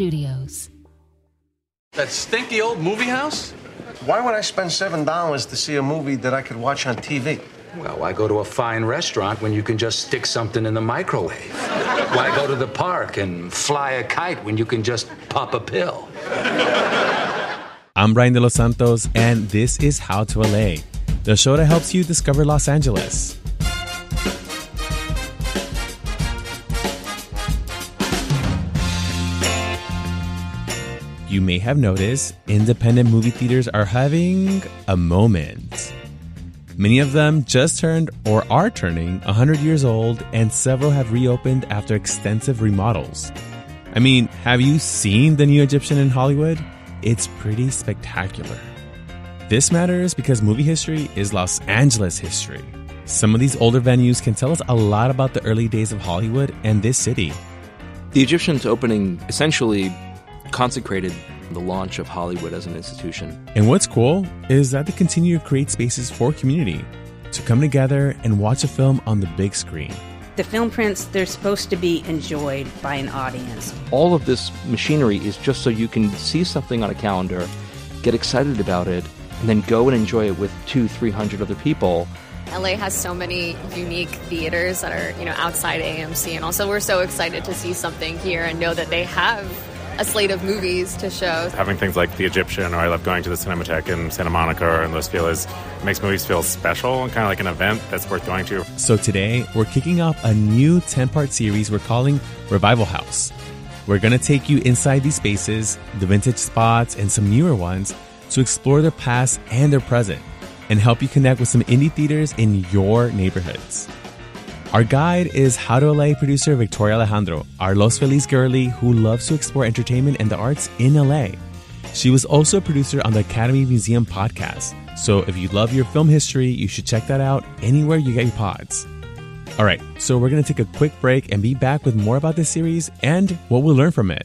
Studios. That stinky old movie house? Why would I spend seven dollars to see a movie that I could watch on TV? Well, why go to a fine restaurant when you can just stick something in the microwave? why go to the park and fly a kite when you can just pop a pill? I'm Brian De Los Santos, and this is How to LA, the show that helps you discover Los Angeles. You may have noticed independent movie theaters are having a moment. Many of them just turned or are turning 100 years old, and several have reopened after extensive remodels. I mean, have you seen the new Egyptian in Hollywood? It's pretty spectacular. This matters because movie history is Los Angeles history. Some of these older venues can tell us a lot about the early days of Hollywood and this city. The Egyptian's opening essentially consecrated the launch of Hollywood as an institution. And what's cool is that they continue to create spaces for community to come together and watch a film on the big screen. The film prints, they're supposed to be enjoyed by an audience. All of this machinery is just so you can see something on a calendar, get excited about it, and then go and enjoy it with two, three hundred other people. LA has so many unique theaters that are, you know, outside AMC and also we're so excited to see something here and know that they have a slate of movies to show. Having things like The Egyptian, or I love going to the Cinematheque in Santa Monica or in Los Feliz, makes movies feel special and kind of like an event that's worth going to. So today, we're kicking off a new 10 part series we're calling Revival House. We're going to take you inside these spaces, the vintage spots, and some newer ones to explore their past and their present and help you connect with some indie theaters in your neighborhoods. Our guide is How to LA producer Victoria Alejandro, our Los Feliz girly who loves to explore entertainment and the arts in LA. She was also a producer on the Academy Museum podcast. So if you love your film history, you should check that out anywhere you get your pods. All right, so we're going to take a quick break and be back with more about this series and what we'll learn from it.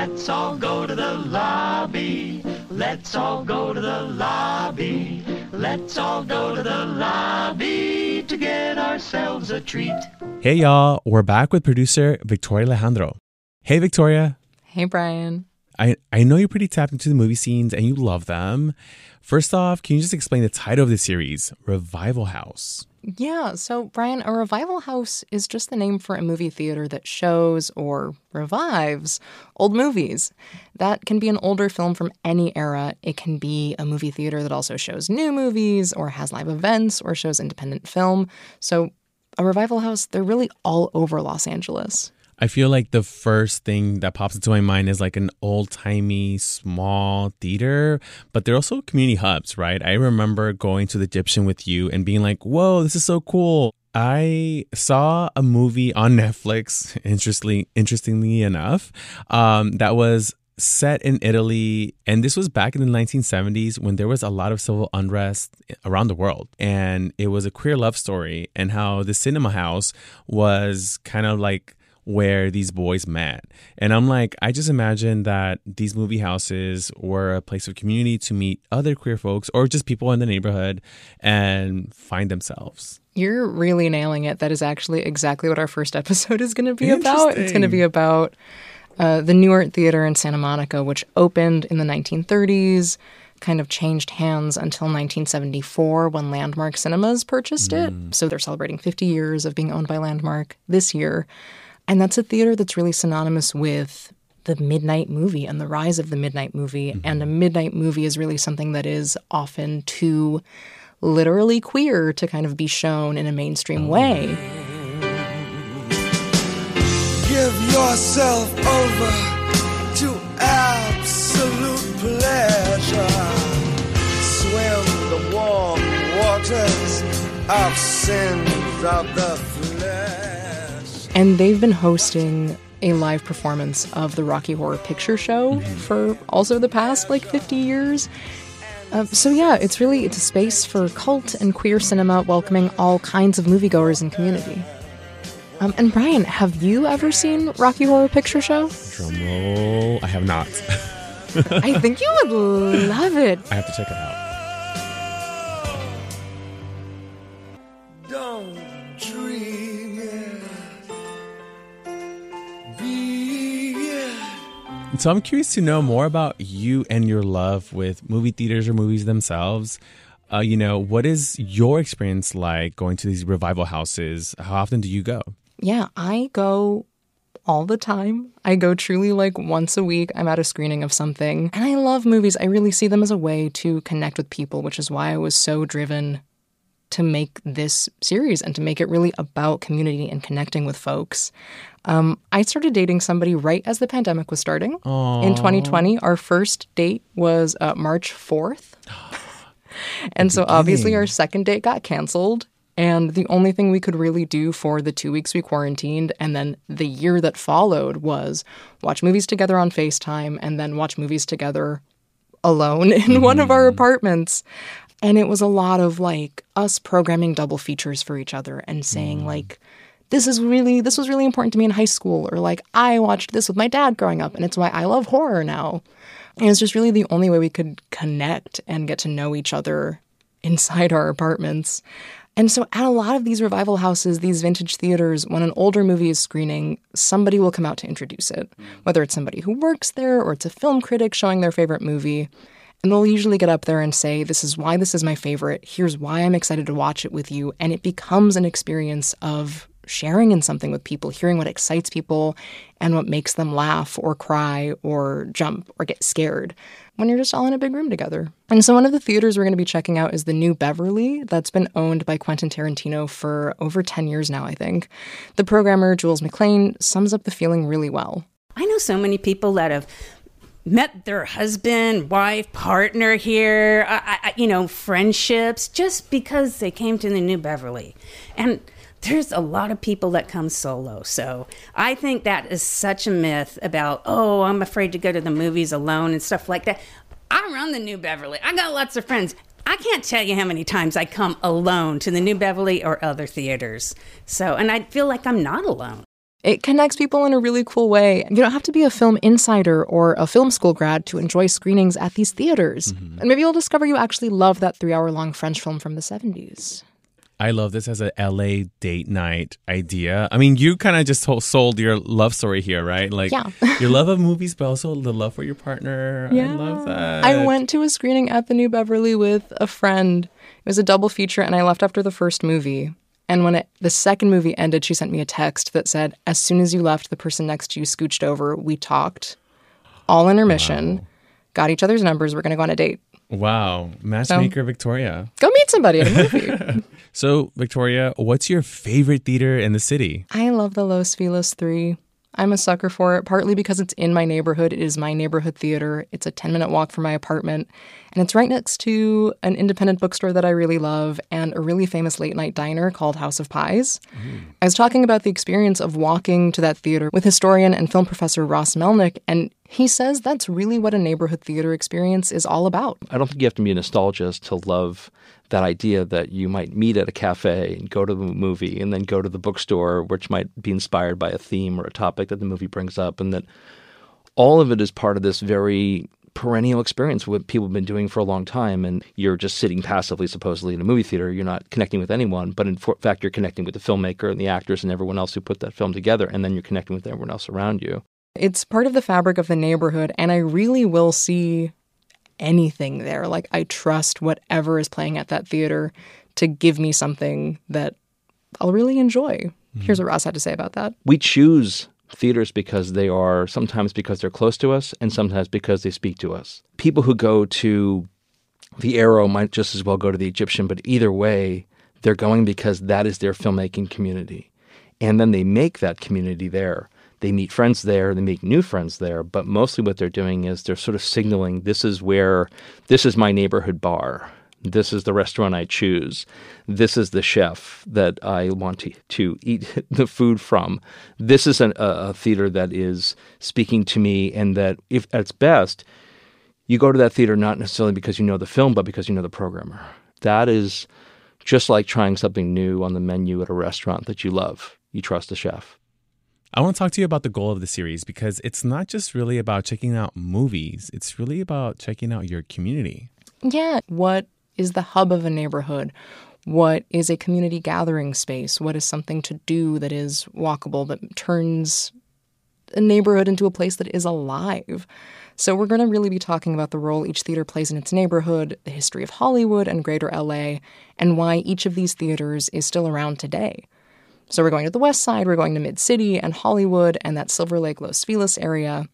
Let's all go to the lobby. Let's all go to the lobby. Let's all go to the lobby to get ourselves a treat. Hey y'all, we're back with producer Victoria Alejandro. Hey Victoria. Hey Brian. I, I know you're pretty tapped into the movie scenes and you love them. First off, can you just explain the title of the series, Revival House? Yeah, so Brian, a revival house is just the name for a movie theater that shows or revives old movies. That can be an older film from any era. It can be a movie theater that also shows new movies or has live events or shows independent film. So, a revival house, they're really all over Los Angeles. I feel like the first thing that pops into my mind is like an old timey small theater, but they're also community hubs, right? I remember going to the Egyptian with you and being like, whoa, this is so cool. I saw a movie on Netflix, interestingly, interestingly enough, um, that was set in Italy. And this was back in the 1970s when there was a lot of civil unrest around the world. And it was a queer love story, and how the cinema house was kind of like where these boys met. And I'm like, I just imagine that these movie houses were a place of community to meet other queer folks or just people in the neighborhood and find themselves. You're really nailing it. That is actually exactly what our first episode is going to be about. It's going to be about uh, the Nuart Theater in Santa Monica, which opened in the 1930s, kind of changed hands until 1974 when Landmark Cinemas purchased it. So they're celebrating 50 years of being owned by Landmark this year. And that's a theater that's really synonymous with the midnight movie and the rise of the midnight movie. Mm-hmm. And a midnight movie is really something that is often too literally queer to kind of be shown in a mainstream oh, way. Give yourself over to absolute pleasure. Swim the warm waters of sins of the. And they've been hosting a live performance of the Rocky Horror Picture Show for also the past like 50 years. Uh, so yeah, it's really it's a space for cult and queer cinema, welcoming all kinds of moviegoers and community. Um, and Brian, have you ever seen Rocky Horror Picture Show? Drum roll. I have not. I think you would love it. I have to check it out. So I'm curious to know more about you and your love with movie theaters or movies themselves. Uh, you know, what is your experience like going to these revival houses? How often do you go? Yeah, I go all the time. I go truly like once a week. I'm at a screening of something. And I love movies. I really see them as a way to connect with people, which is why I was so driven to make this series and to make it really about community and connecting with folks. Um, I started dating somebody right as the pandemic was starting in 2020. Our first date was uh, March 4th. and so obviously our second date got canceled. And the only thing we could really do for the two weeks we quarantined and then the year that followed was watch movies together on FaceTime and then watch movies together alone in one of our apartments. And it was a lot of like us programming double features for each other and saying, mm. like, this is really, this was really important to me in high school, or like, I watched this with my dad growing up, and it's why I love horror now. And it's just really the only way we could connect and get to know each other inside our apartments. And so, at a lot of these revival houses, these vintage theaters, when an older movie is screening, somebody will come out to introduce it, mm. whether it's somebody who works there or it's a film critic showing their favorite movie. And they'll usually get up there and say, This is why this is my favorite. Here's why I'm excited to watch it with you. And it becomes an experience of sharing in something with people, hearing what excites people and what makes them laugh or cry or jump or get scared when you're just all in a big room together. And so, one of the theaters we're going to be checking out is the New Beverly, that's been owned by Quentin Tarantino for over 10 years now, I think. The programmer, Jules McLean, sums up the feeling really well. I know so many people that have met their husband, wife, partner here, I, I, you know, friendships, just because they came to the New Beverly. And there's a lot of people that come solo. So I think that is such a myth about, oh, I'm afraid to go to the movies alone and stuff like that. I run the New Beverly. I got lots of friends. I can't tell you how many times I come alone to the New Beverly or other theaters. So, and I feel like I'm not alone. It connects people in a really cool way. You don't have to be a film insider or a film school grad to enjoy screenings at these theaters. Mm-hmm. And maybe you'll discover you actually love that three hour long French film from the 70s. I love this as a LA date night idea. I mean, you kind of just sold your love story here, right? Like Yeah. your love of movies, but also the love for your partner. I love that. I went to a screening at the New Beverly with a friend. It was a double feature, and I left after the first movie. And when it, the second movie ended, she sent me a text that said, As soon as you left, the person next to you scooched over. We talked, all intermission, got each other's numbers. We're going to go on a date. Wow, matchmaker Victoria. Go meet somebody at a movie. So, Victoria, what's your favorite theater in the city? I love the Los Feliz 3. I'm a sucker for it, partly because it's in my neighborhood. It is my neighborhood theater. It's a 10 minute walk from my apartment, and it's right next to an independent bookstore that I really love and a really famous late night diner called House of Pies. Mm-hmm. I was talking about the experience of walking to that theater with historian and film professor Ross Melnick, and he says that's really what a neighborhood theater experience is all about. I don't think you have to be a nostalgist to love that idea that you might meet at a cafe and go to the movie and then go to the bookstore, which might be inspired by a theme or a topic that the movie brings up, and that all of it is part of this very perennial experience what people have been doing for a long time. And you're just sitting passively supposedly in a movie theater. You're not connecting with anyone but in fact you're connecting with the filmmaker and the actors and everyone else who put that film together and then you're connecting with everyone else around you It's part of the fabric of the neighborhood, and I really will see anything there. Like, I trust whatever is playing at that theater to give me something that I'll really enjoy. Mm-hmm. Here's what Ross had to say about that. we choose theaters because they are sometimes because they're close to us and sometimes because they speak to us. People who go to the Arrow might just as well go to the Egyptian, but either way, they're going because that is their filmmaking community. And then they make that community there. They meet friends there, they make new friends there, but mostly what they're doing is they're sort of signaling this is where, this is my neighborhood bar. This is the restaurant I choose. This is the chef that I want to, to eat the food from. This is an, a, a theater that is speaking to me, and that, if at its best, you go to that theater not necessarily because you know the film, but because you know the programmer. That is just like trying something new on the menu at a restaurant that you love. You trust the chef. I want to talk to you about the goal of the series because it's not just really about checking out movies, it's really about checking out your community. Yeah. What is the hub of a neighborhood? What is a community gathering space? What is something to do that is walkable, that turns a neighborhood into a place that is alive? So, we're going to really be talking about the role each theater plays in its neighborhood, the history of Hollywood and greater LA, and why each of these theaters is still around today. So, we're going to the West Side, we're going to Mid City and Hollywood and that Silver Lake Los Feliz area.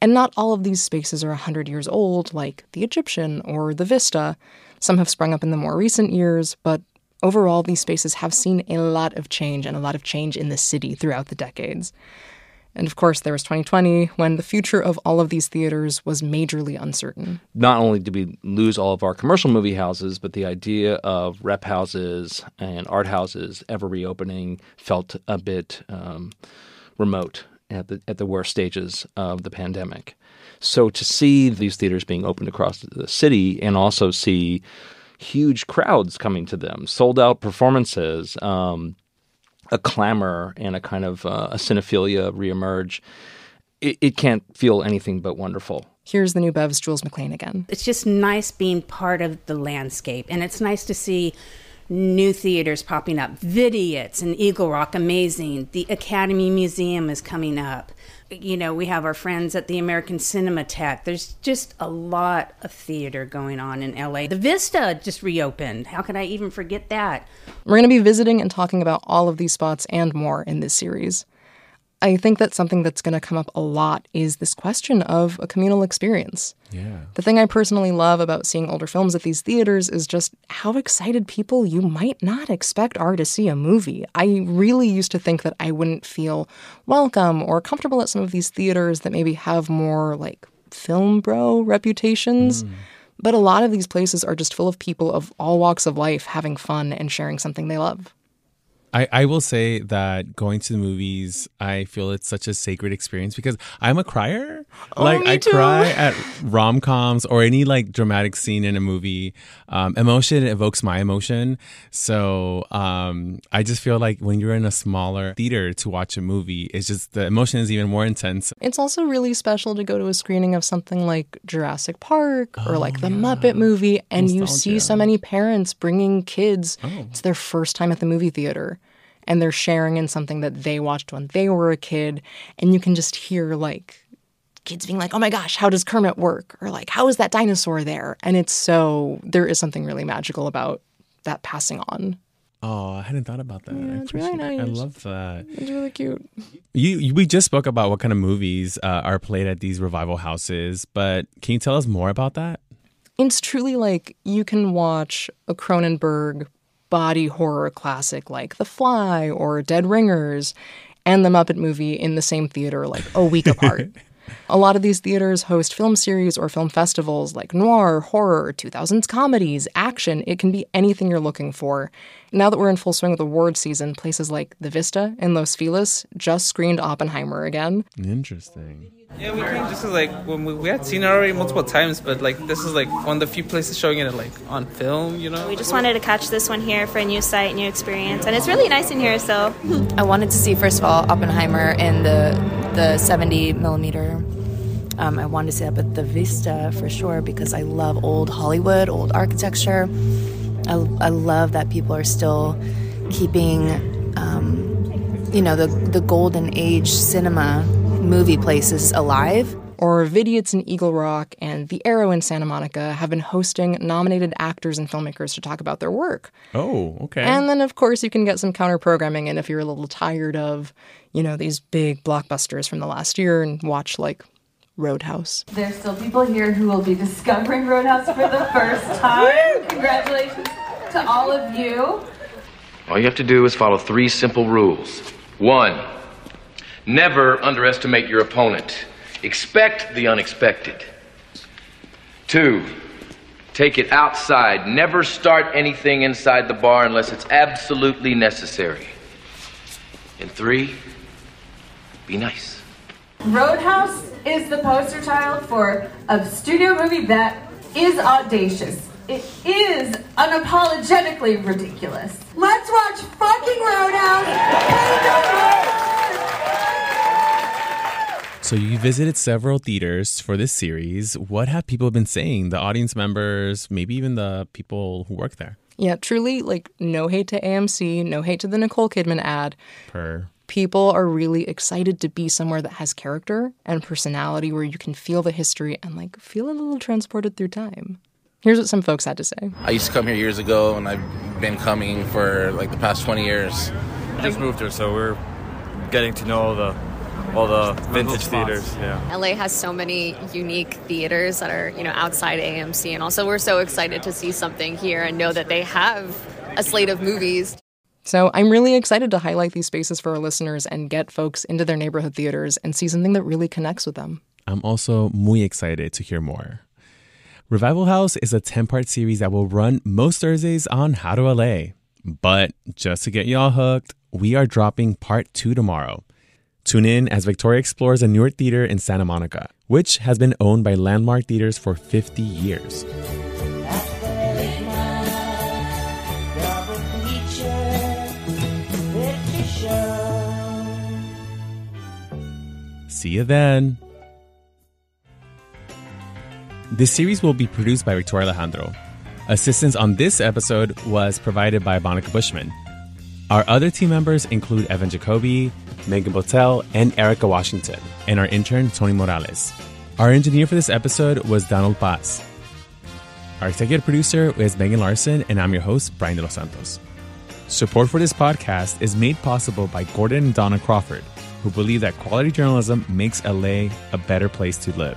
And not all of these spaces are 100 years old, like the Egyptian or the Vista. Some have sprung up in the more recent years, but overall, these spaces have seen a lot of change and a lot of change in the city throughout the decades. And of course, there was 2020 when the future of all of these theaters was majorly uncertain. Not only did we lose all of our commercial movie houses, but the idea of rep houses and art houses ever reopening felt a bit um, remote at the at the worst stages of the pandemic. So to see these theaters being opened across the city and also see huge crowds coming to them, sold out performances, um, a clamor and a kind of uh, a cinephilia reemerge, it, it can't feel anything but wonderful. Here's the new Bev's Jules McLean again. It's just nice being part of the landscape, and it's nice to see new theaters popping up. Vidiots and Eagle Rock, amazing. The Academy Museum is coming up. You know, we have our friends at the American Cinematheque. There's just a lot of theater going on in LA. The Vista just reopened. How could I even forget that? We're going to be visiting and talking about all of these spots and more in this series. I think that something that's going to come up a lot is this question of a communal experience. Yeah. The thing I personally love about seeing older films at these theaters is just how excited people you might not expect are to see a movie. I really used to think that I wouldn't feel welcome or comfortable at some of these theaters that maybe have more like film bro reputations. Hmm. But a lot of these places are just full of people of all walks of life having fun and sharing something they love. I, I will say that going to the movies, I feel it's such a sacred experience because I'm a crier. Oh, like I too. cry at rom coms or any like dramatic scene in a movie. Um, emotion evokes my emotion. So um, I just feel like when you're in a smaller theater to watch a movie, it's just the emotion is even more intense. It's also really special to go to a screening of something like Jurassic Park or like the Muppet movie, and you see so many parents bringing kids. It's their first time at the movie theater, and they're sharing in something that they watched when they were a kid, and you can just hear like kids being like, "Oh my gosh, how does Kermit work?" or like, "How is that dinosaur there?" And it's so there is something really magical about that passing on. Oh, I hadn't thought about that. I it's really nice. it. I love that. It's really cute. You, you we just spoke about what kind of movies uh, are played at these revival houses, but can you tell us more about that? It's truly like you can watch a Cronenberg body horror classic like The Fly or Dead Ringers, and the Muppet movie in the same theater like a week apart. A lot of these theaters host film series or film festivals like noir, horror, 2000s comedies, action. It can be anything you're looking for. Now that we're in full swing with award season, places like The Vista in Los Feliz just screened Oppenheimer again. Interesting. Yeah, we came just 'cause, like when we, we had seen it already multiple times, but like this is like one of the few places showing it like on film, you know. We just wanted to catch this one here for a new site, new experience, and it's really nice in here. So I wanted to see first of all Oppenheimer in the the 70 millimeter. Um, I wanted to see that, but the Vista for sure because I love old Hollywood, old architecture. I, I love that people are still keeping, um, you know, the the golden age cinema movie places alive. Or Vidiots in Eagle Rock and The Arrow in Santa Monica have been hosting nominated actors and filmmakers to talk about their work. Oh, okay. And then, of course, you can get some counter programming in if you're a little tired of, you know, these big blockbusters from the last year and watch like Roadhouse. There's still people here who will be discovering Roadhouse for the first time. Congratulations to all of you. All you have to do is follow three simple rules. One, never underestimate your opponent. Expect the unexpected. Two, take it outside. Never start anything inside the bar unless it's absolutely necessary. And three, be nice. Roadhouse is the poster child for a studio movie that is audacious. It is unapologetically ridiculous. Let's watch fucking Roadhouse. So you visited several theaters for this series. What have people been saying? The audience members, maybe even the people who work there. Yeah, truly, like, no hate to AMC, no hate to the Nicole Kidman ad. Per. People are really excited to be somewhere that has character and personality where you can feel the history and, like, feel a little transported through time. Here's what some folks had to say. I used to come here years ago, and I've been coming for like the past 20 years. I just moved here, so we're getting to know the all the vintage theaters. Yeah. LA has so many unique theaters that are, you know, outside AMC and also we're so excited to see something here and know that they have a slate of movies. So I'm really excited to highlight these spaces for our listeners and get folks into their neighborhood theaters and see something that really connects with them. I'm also muy excited to hear more. Revival House is a 10 part series that will run most Thursdays on How to LA. But just to get y'all hooked, we are dropping part two tomorrow. Tune in as Victoria explores a Nuart theater in Santa Monica, which has been owned by Landmark Theaters for 50 years. See you then. This series will be produced by Victoria Alejandro. Assistance on this episode was provided by Monica Bushman. Our other team members include Evan Jacoby, Megan Botel, and Erica Washington, and our intern, Tony Morales. Our engineer for this episode was Donald Paz. Our executive producer is Megan Larson, and I'm your host, Brian De Los Santos. Support for this podcast is made possible by Gordon and Donna Crawford, who believe that quality journalism makes LA a better place to live.